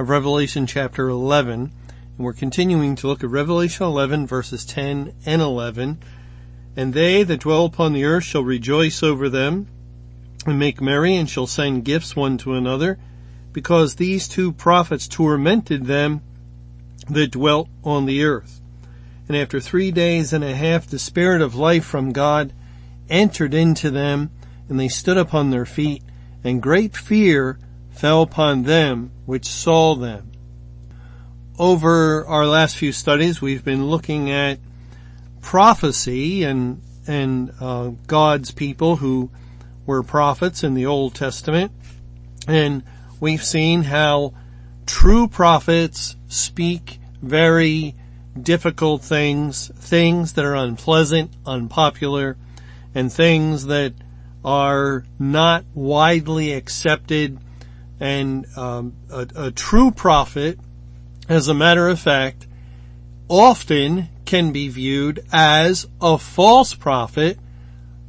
of Revelation chapter 11, and we're continuing to look at Revelation 11 verses 10 and 11. And they that dwell upon the earth shall rejoice over them, and make merry, and shall send gifts one to another, because these two prophets tormented them that dwelt on the earth. And after three days and a half, the Spirit of life from God entered into them, and they stood upon their feet, and great fear fell upon them which saw them. Over our last few studies, we've been looking at prophecy and and uh, God's people who were prophets in the Old Testament, and we've seen how true prophets speak very difficult things, things that are unpleasant, unpopular, and things that are not widely accepted and um, a, a true prophet, as a matter of fact, often can be viewed as a false prophet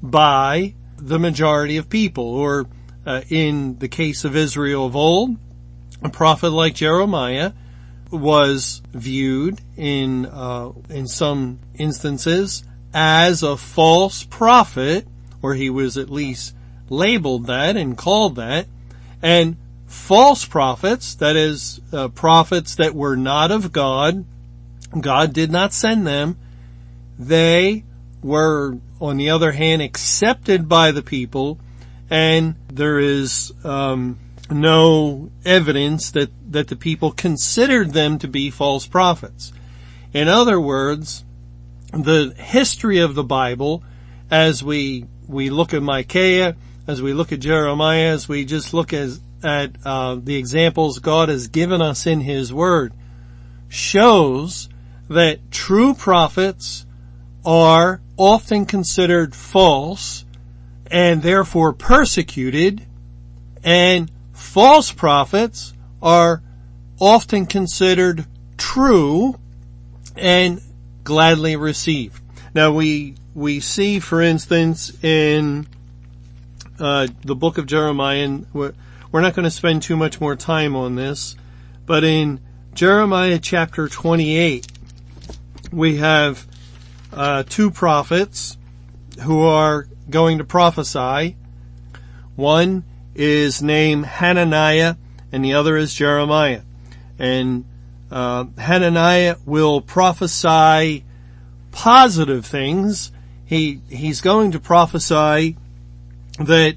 by the majority of people, or uh, in the case of Israel of old, a prophet like Jeremiah was viewed in uh, in some instances as a false prophet, or he was at least labeled that and called that, and false prophets, that is, uh, prophets that were not of God, God did not send them, they were, on the other hand, accepted by the people, and there is um, no evidence that, that the people considered them to be false prophets. In other words, the history of the Bible, as we we look at Micaiah, as we look at Jeremiah, as we just look as at uh, the examples God has given us in His Word shows that true prophets are often considered false and therefore persecuted and false prophets are often considered true and gladly received. Now we, we see for instance in uh, the book of Jeremiah we're not going to spend too much more time on this, but in Jeremiah chapter 28, we have uh, two prophets who are going to prophesy. One is named Hananiah and the other is Jeremiah. And uh, Hananiah will prophesy positive things. He he's going to prophesy that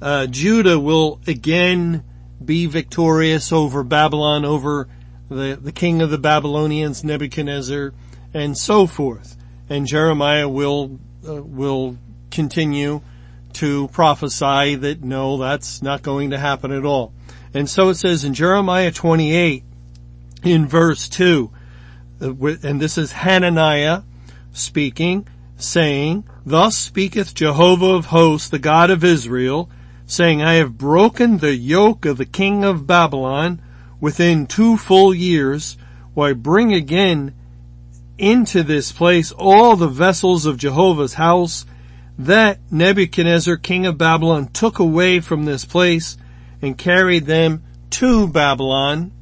uh, Judah will again be victorious over Babylon, over the, the king of the Babylonians, Nebuchadnezzar, and so forth. And Jeremiah will, uh, will continue to prophesy that no, that's not going to happen at all. And so it says in Jeremiah 28 in verse 2, uh, and this is Hananiah speaking, saying, Thus speaketh Jehovah of hosts, the God of Israel, saying, I have broken the yoke of the king of Babylon within two full years, why bring again into this place all the vessels of Jehovah's house that Nebuchadnezzar, king of Babylon, took away from this place and carried them to Babylon.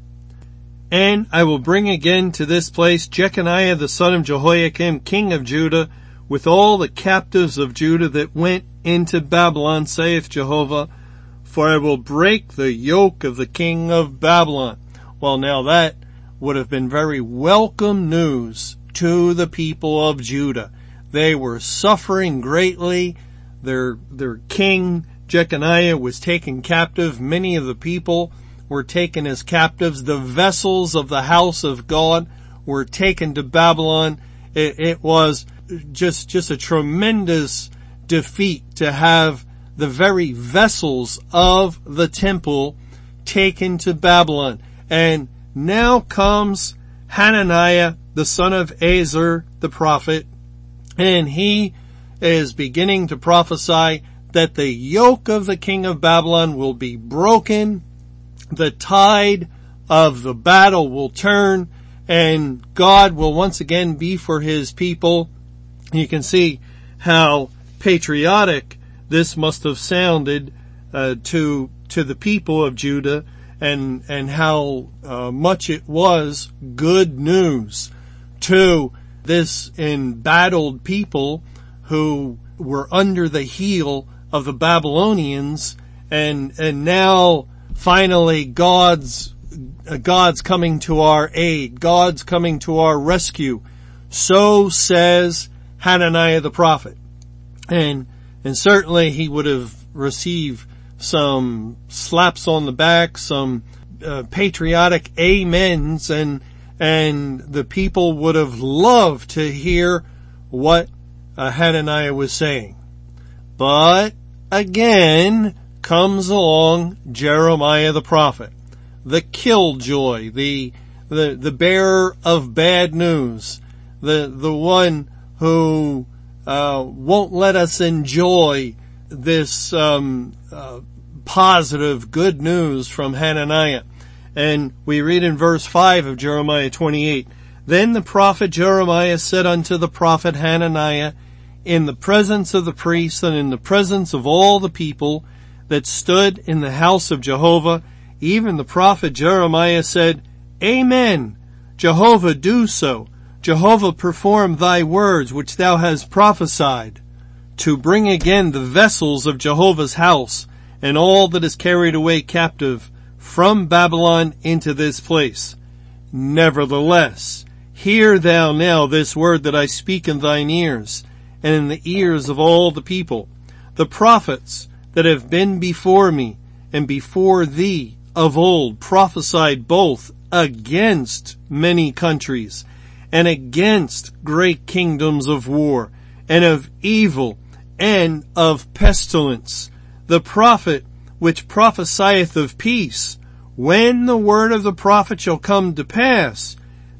And I will bring again to this place Jeconiah the son of Jehoiakim, king of Judah, with all the captives of Judah that went into Babylon, saith Jehovah, for I will break the yoke of the king of Babylon. Well now that would have been very welcome news to the people of Judah. They were suffering greatly. Their, their king, Jeconiah, was taken captive. Many of the people were taken as captives. The vessels of the house of God were taken to Babylon. It, it was just, just a tremendous defeat to have the very vessels of the temple taken to Babylon. And now comes Hananiah, the son of Azur, the prophet, and he is beginning to prophesy that the yoke of the king of Babylon will be broken, the tide of the battle will turn, and God will once again be for his people. You can see how patriotic this must have sounded uh, to to the people of Judah and and how uh, much it was good news to this embattled people who were under the heel of the Babylonians. And and now finally God's uh, God's coming to our aid. God's coming to our rescue. So says Hananiah the prophet. And and certainly he would have received some slaps on the back, some uh, patriotic amens, and and the people would have loved to hear what uh, Hananiah was saying. But again comes along Jeremiah the prophet, the killjoy, the the the bearer of bad news, the the one who uh, won't let us enjoy this um, uh, positive, good news from Hananiah. And we read in verse 5 of Jeremiah 28, Then the prophet Jeremiah said unto the prophet Hananiah, in the presence of the priests and in the presence of all the people that stood in the house of Jehovah, even the prophet Jeremiah said, Amen. Jehovah do so. Jehovah perform thy words which thou hast prophesied to bring again the vessels of Jehovah's house and all that is carried away captive from Babylon into this place. Nevertheless, hear thou now this word that I speak in thine ears and in the ears of all the people, the prophets that have been before me and before thee of old prophesied both against many countries and against great kingdoms of war and of evil and of pestilence the prophet which prophesieth of peace, when the word of the prophet shall come to pass,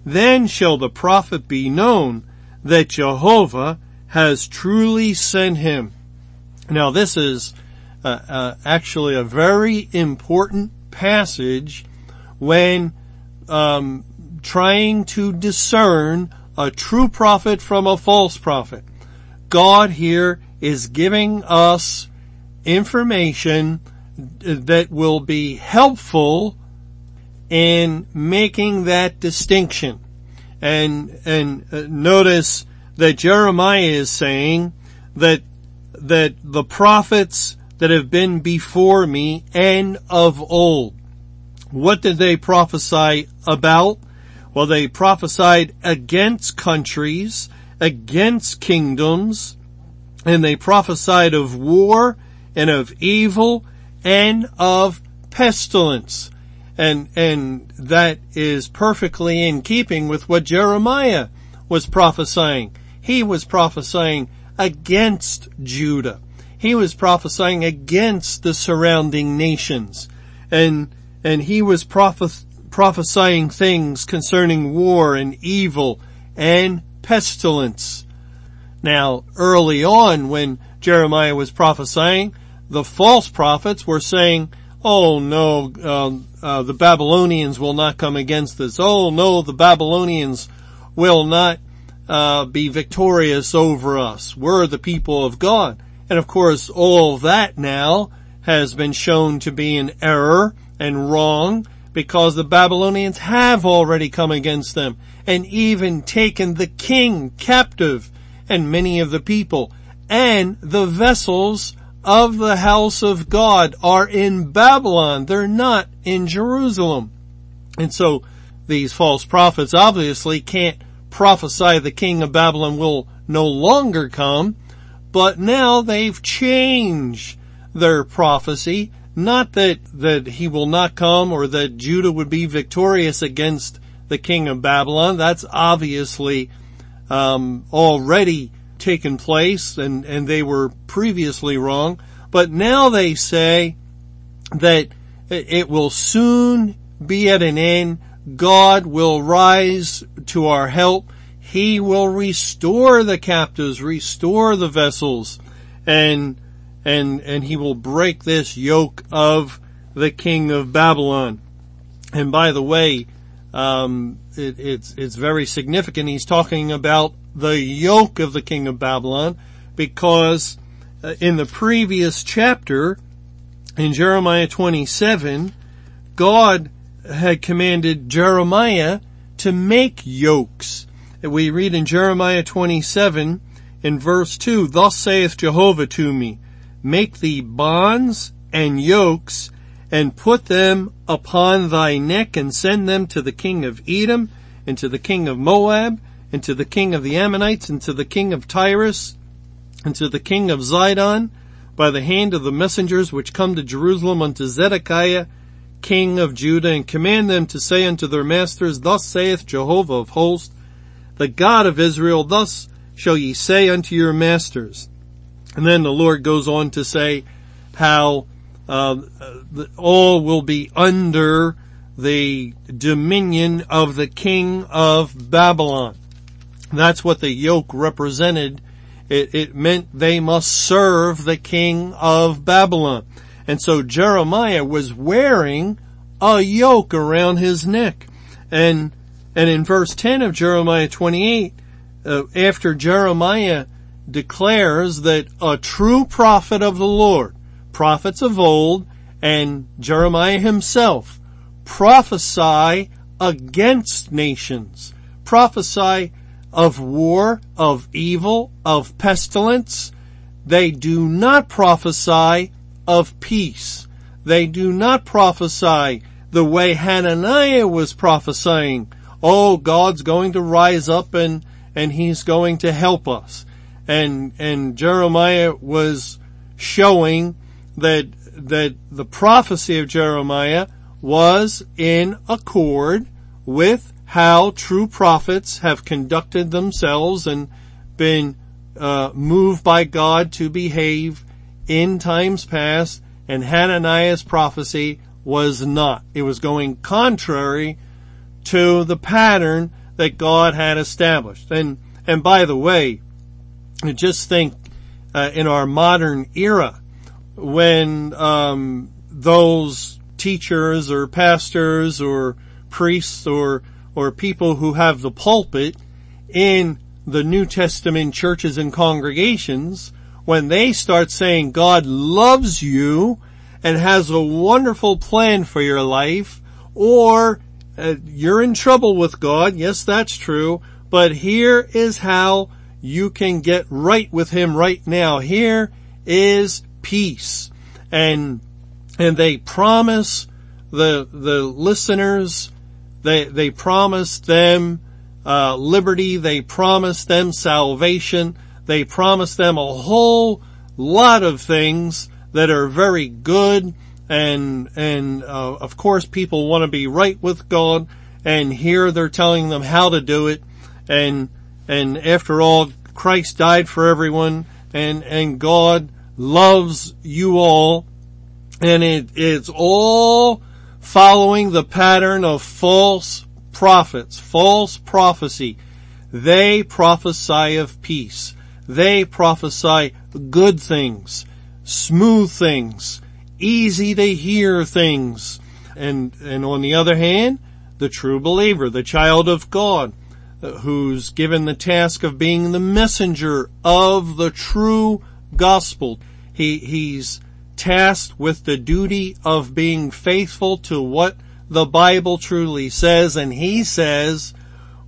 then shall the prophet be known that Jehovah has truly sent him. Now this is uh, uh, actually a very important passage when um, trying to discern a true prophet from a false prophet. God here is giving us information that will be helpful in making that distinction. And, and uh, notice that Jeremiah is saying that, that the prophets that have been before me and of old, what did they prophesy about? Well, they prophesied against countries, against kingdoms, and they prophesied of war and of evil and of pestilence. And, and that is perfectly in keeping with what Jeremiah was prophesying. He was prophesying against Judah. He was prophesying against the surrounding nations. And, and he was prophes- prophesying things concerning war and evil and pestilence. Now, early on when Jeremiah was prophesying, the false prophets were saying, oh no, uh, uh, the Babylonians will not come against us. Oh no, the Babylonians will not uh, be victorious over us. We're the people of God. And of course, all that now has been shown to be an error and wrong because the Babylonians have already come against them and even taken the king captive and many of the people and the vessels of the house of God are in Babylon. They're not in Jerusalem. And so these false prophets obviously can't prophesy the king of Babylon will no longer come, but now they've changed their prophecy. Not that, that he will not come or that Judah would be victorious against the king of Babylon. That's obviously um, already taken place and, and they were previously wrong, but now they say that it will soon be at an end. God will rise to our help. He will restore the captives, restore the vessels, and, and, and he will break this yoke of the king of Babylon. And by the way, um, it, it's it's very significant. He's talking about the yoke of the king of Babylon because uh, in the previous chapter, in Jeremiah 27, God had commanded Jeremiah to make yokes. We read in Jeremiah 27 in verse 2, Thus saith Jehovah to me, Make thee bonds and yokes and put them upon thy neck and send them to the king of Edom and to the king of Moab and to the king of the Ammonites and to the king of Tyrus and to the king of Zidon by the hand of the messengers which come to Jerusalem unto Zedekiah king of Judah and command them to say unto their masters, Thus saith Jehovah of hosts, the God of Israel, thus shall ye say unto your masters. And then the Lord goes on to say how uh, all will be under the dominion of the king of Babylon. That's what the yoke represented. It, it meant they must serve the king of Babylon. And so Jeremiah was wearing a yoke around his neck. And, and in verse 10 of Jeremiah 28, uh, after Jeremiah declares that a true prophet of the Lord, prophets of old, and Jeremiah himself prophesy against nations, prophesy of war, of evil, of pestilence. They do not prophesy of peace. They do not prophesy the way Hananiah was prophesying. Oh, God's going to rise up and, and he's going to help us. And, and Jeremiah was showing that, that the prophecy of Jeremiah was in accord with how true prophets have conducted themselves and been uh, moved by God to behave in times past, and Hananiah's prophecy was not. It was going contrary to the pattern that God had established. And, and by the way, just think uh, in our modern era, when um, those teachers or pastors or priests or or people who have the pulpit in the New Testament churches and congregations when they start saying God loves you and has a wonderful plan for your life, or uh, you're in trouble with God. Yes, that's true. But here is how you can get right with Him right now. Here is peace. And, and they promise the, the listeners, they, they promise them, uh, liberty. They promise them salvation. They promise them a whole lot of things that are very good and, and, uh, of course people want to be right with God and here they're telling them how to do it and, and after all, Christ died for everyone and, and God loves you all and it, it's all following the pattern of false prophets, false prophecy. They prophesy of peace. They prophesy good things, smooth things, easy to hear things. And, and on the other hand, the true believer, the child of God, who's given the task of being the messenger of the true gospel. He, he's tasked with the duty of being faithful to what the Bible truly says, and he says,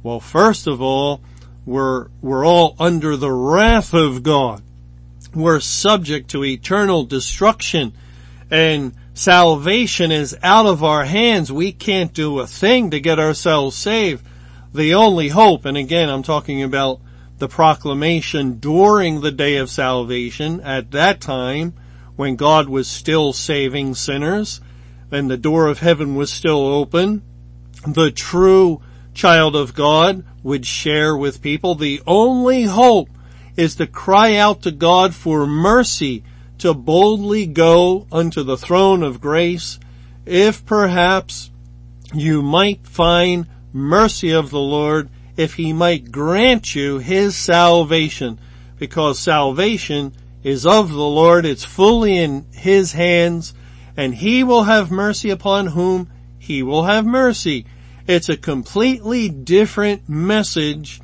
well, first of all, we're, we're all under the wrath of God. We're subject to eternal destruction and salvation is out of our hands. We can't do a thing to get ourselves saved. The only hope, and again, I'm talking about the proclamation during the day of salvation at that time when God was still saving sinners and the door of heaven was still open. The true child of God would share with people. The only hope is to cry out to God for mercy to boldly go unto the throne of grace if perhaps you might find mercy of the Lord if he might grant you his salvation because salvation is of the Lord. It's fully in his hands and he will have mercy upon whom he will have mercy. It's a completely different message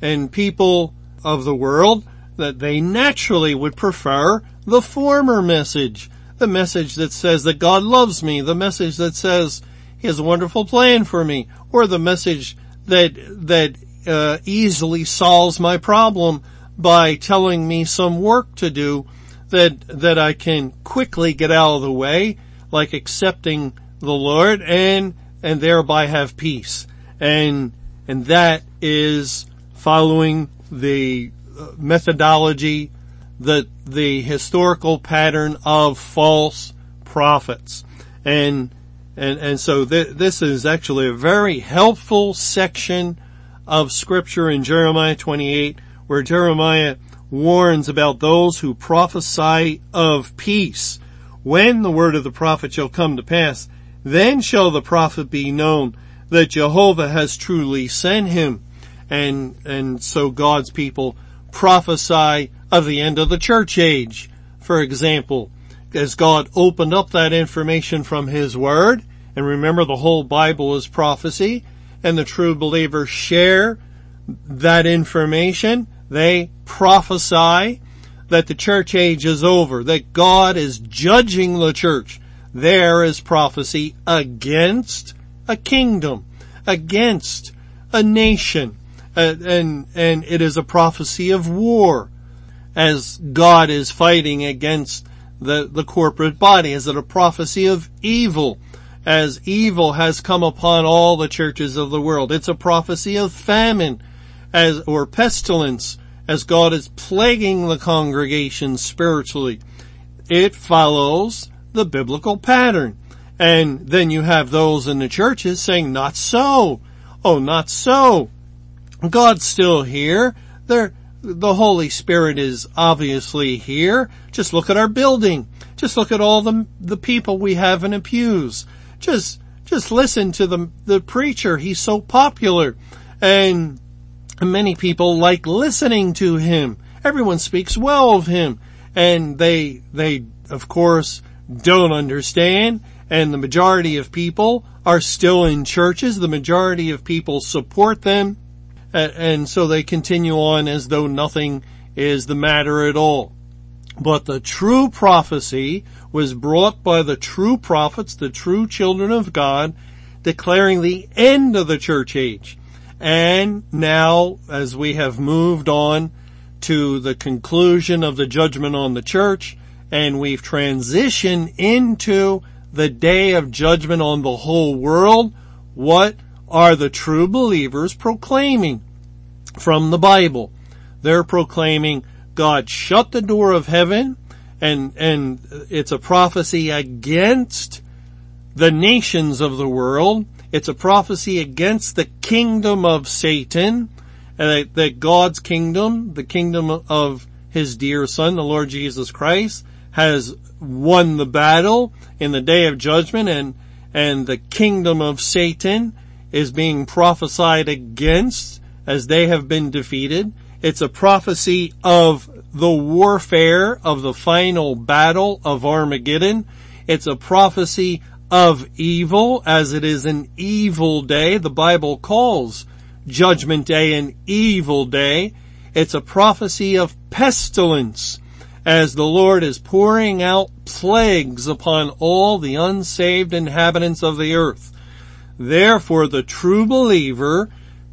and people of the world that they naturally would prefer the former message. The message that says that God loves me, the message that says A wonderful plan for me, or the message that, that uh, easily solves my problem by telling me some work to do that, that I can quickly get out of the way, like accepting the Lord and, and thereby have peace. And, and that is following the uh, methodology, the, the historical pattern of false prophets. And, and, and so th- this is actually a very helpful section of scripture in Jeremiah 28 where Jeremiah warns about those who prophesy of peace. When the word of the prophet shall come to pass, then shall the prophet be known that Jehovah has truly sent him. And, and so God's people prophesy of the end of the church age. For example, as God opened up that information from His Word, and remember the whole Bible is prophecy, and the true believers share that information, they prophesy that the church age is over, that God is judging the church. There is prophecy against a kingdom, against a nation, and, and it is a prophecy of war as God is fighting against the, the corporate body. Is it a prophecy of evil as evil has come upon all the churches of the world? It's a prophecy of famine as, or pestilence as God is plaguing the congregation spiritually. It follows the biblical pattern. And then you have those in the churches saying, not so. Oh, not so. God's still here. There, the Holy Spirit is obviously here. Just look at our building. Just look at all the, the people we have in the pews. Just, just listen to the, the preacher. He's so popular. And many people like listening to him. Everyone speaks well of him. And they, they, of course, don't understand. And the majority of people are still in churches. The majority of people support them and so they continue on as though nothing is the matter at all. But the true prophecy was brought by the true prophets, the true children of God, declaring the end of the church age. And now, as we have moved on to the conclusion of the judgment on the church, and we've transitioned into the day of judgment on the whole world, what are the true believers proclaiming from the Bible. They're proclaiming God shut the door of heaven and, and it's a prophecy against the nations of the world. It's a prophecy against the kingdom of Satan, uh, and that God's kingdom, the kingdom of his dear son, the Lord Jesus Christ, has won the battle in the day of judgment and, and the kingdom of Satan is being prophesied against as they have been defeated. It's a prophecy of the warfare of the final battle of Armageddon. It's a prophecy of evil as it is an evil day. The Bible calls judgment day an evil day. It's a prophecy of pestilence as the Lord is pouring out plagues upon all the unsaved inhabitants of the earth. Therefore, the true believer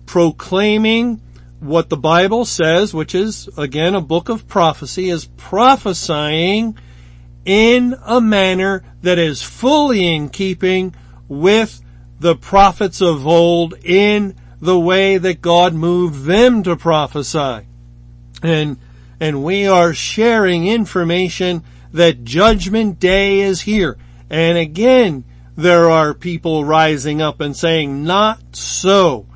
proclaiming what the Bible says, which is again a book of prophecy, is prophesying in a manner that is fully in keeping with the prophets of old in the way that God moved them to prophesy. And, and we are sharing information that judgment day is here. And again, there are people rising up and saying, not so.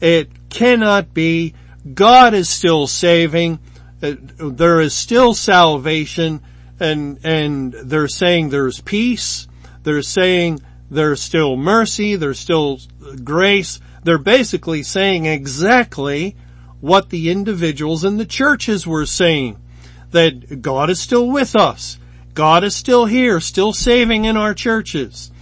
It cannot be. God is still saving. Uh, there is still salvation and, and they're saying there's peace. They're saying there's still mercy, there's still grace. They're basically saying exactly what the individuals in the churches were saying. That God is still with us. God is still here, still saving in our churches.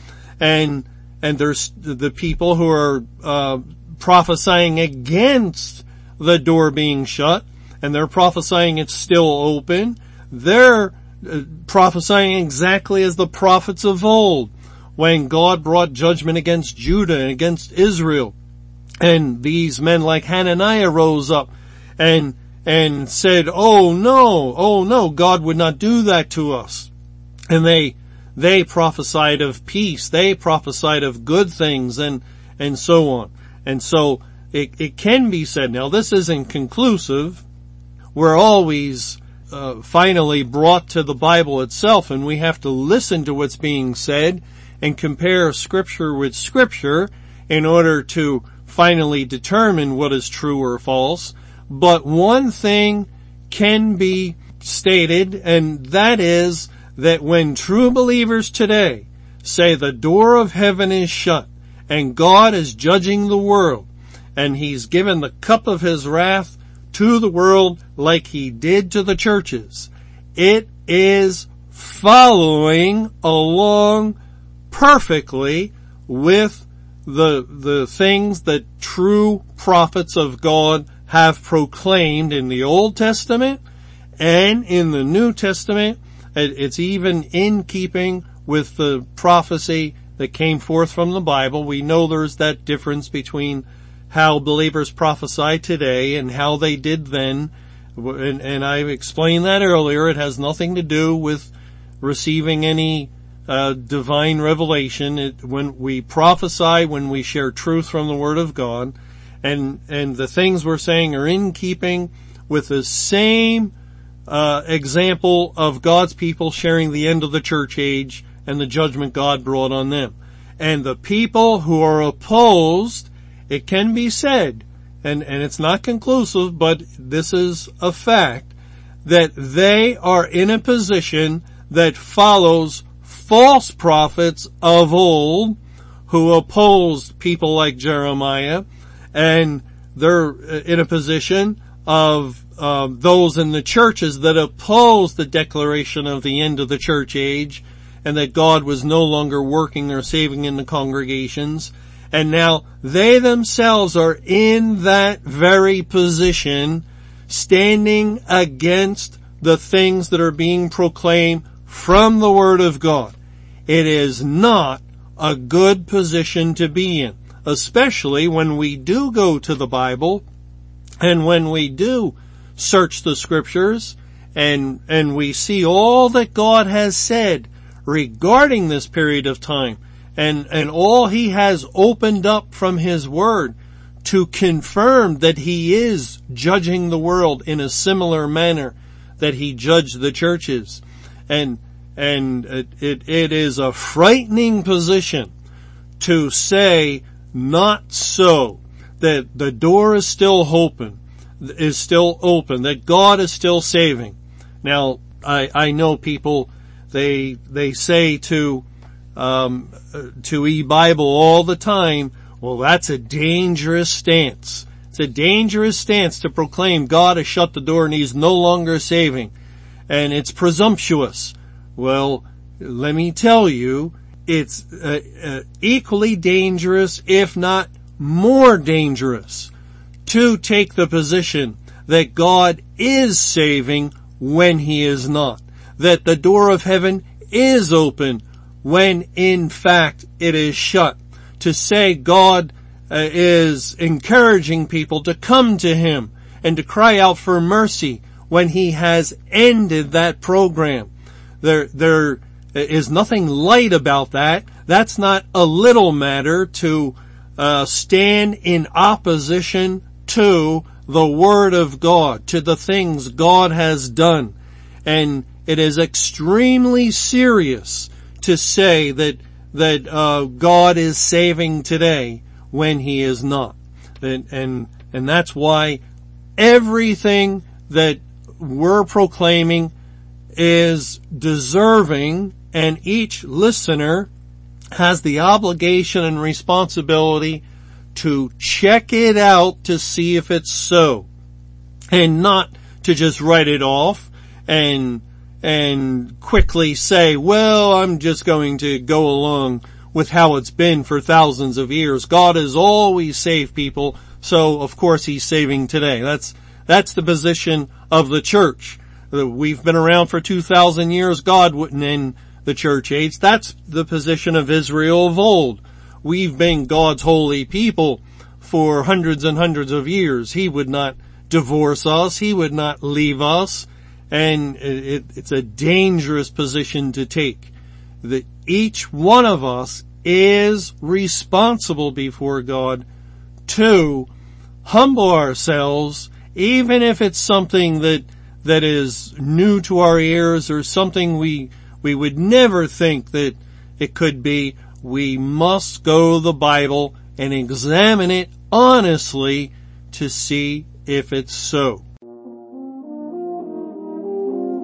And, and there's the people who are, uh, prophesying against the door being shut and they're prophesying it's still open. They're uh, prophesying exactly as the prophets of old when God brought judgment against Judah and against Israel. And these men like Hananiah rose up and, and said, oh no, oh no, God would not do that to us. And they, they prophesied of peace, they prophesied of good things and, and so on. And so it, it can be said, now this isn't conclusive, we're always uh, finally brought to the Bible itself and we have to listen to what's being said and compare scripture with scripture in order to finally determine what is true or false. But one thing can be stated and that is that when true believers today say the door of heaven is shut and God is judging the world and he's given the cup of his wrath to the world like he did to the churches. It is following along perfectly with the, the things that true prophets of God have proclaimed in the Old Testament and in the New Testament. It's even in keeping with the prophecy that came forth from the Bible. We know there's that difference between how believers prophesy today and how they did then. And, and I explained that earlier. It has nothing to do with receiving any uh, divine revelation. It, when we prophesy, when we share truth from the Word of God, and and the things we're saying are in keeping with the same uh, example of God's people sharing the end of the church age and the judgment God brought on them. And the people who are opposed it can be said, and, and it's not conclusive, but this is a fact, that they are in a position that follows false prophets of old who opposed people like Jeremiah, and they're in a position of uh, those in the churches that oppose the declaration of the end of the church age and that God was no longer working or saving in the congregations and now they themselves are in that very position, standing against the things that are being proclaimed from the Word of God. It is not a good position to be in, especially when we do go to the Bible and when we do search the scriptures and, and we see all that God has said regarding this period of time and, and all he has opened up from his word to confirm that he is judging the world in a similar manner that he judged the churches. And, and it, it, it is a frightening position to say not so, that the door is still open, is still open, that God is still saving. Now, I, I know people, they, they say to, um, to e-Bible all the time, well that's a dangerous stance. It's a dangerous stance to proclaim God has shut the door and he's no longer saving. And it's presumptuous. Well, let me tell you, it's uh, uh, equally dangerous, if not more dangerous, to take the position that God is saving when he is not. That the door of heaven is open when in fact it is shut. To say God uh, is encouraging people to come to Him and to cry out for mercy when He has ended that program. There, there is nothing light about that. That's not a little matter to uh, stand in opposition to the Word of God, to the things God has done. And it is extremely serious to say that that uh, God is saving today when He is not, and and and that's why everything that we're proclaiming is deserving, and each listener has the obligation and responsibility to check it out to see if it's so and not to just write it off and and quickly say, well, I'm just going to go along with how it's been for thousands of years. God has always saved people, so of course he's saving today. That's, that's the position of the church. Uh, we've been around for 2,000 years, God wouldn't end the church age. That's the position of Israel of old. We've been God's holy people for hundreds and hundreds of years. He would not divorce us. He would not leave us and it, it's a dangerous position to take. That each one of us is responsible before God to humble ourselves, even if it's something that that is new to our ears or something we we would never think that it could be. We must go the Bible and examine it honestly to see if it's so.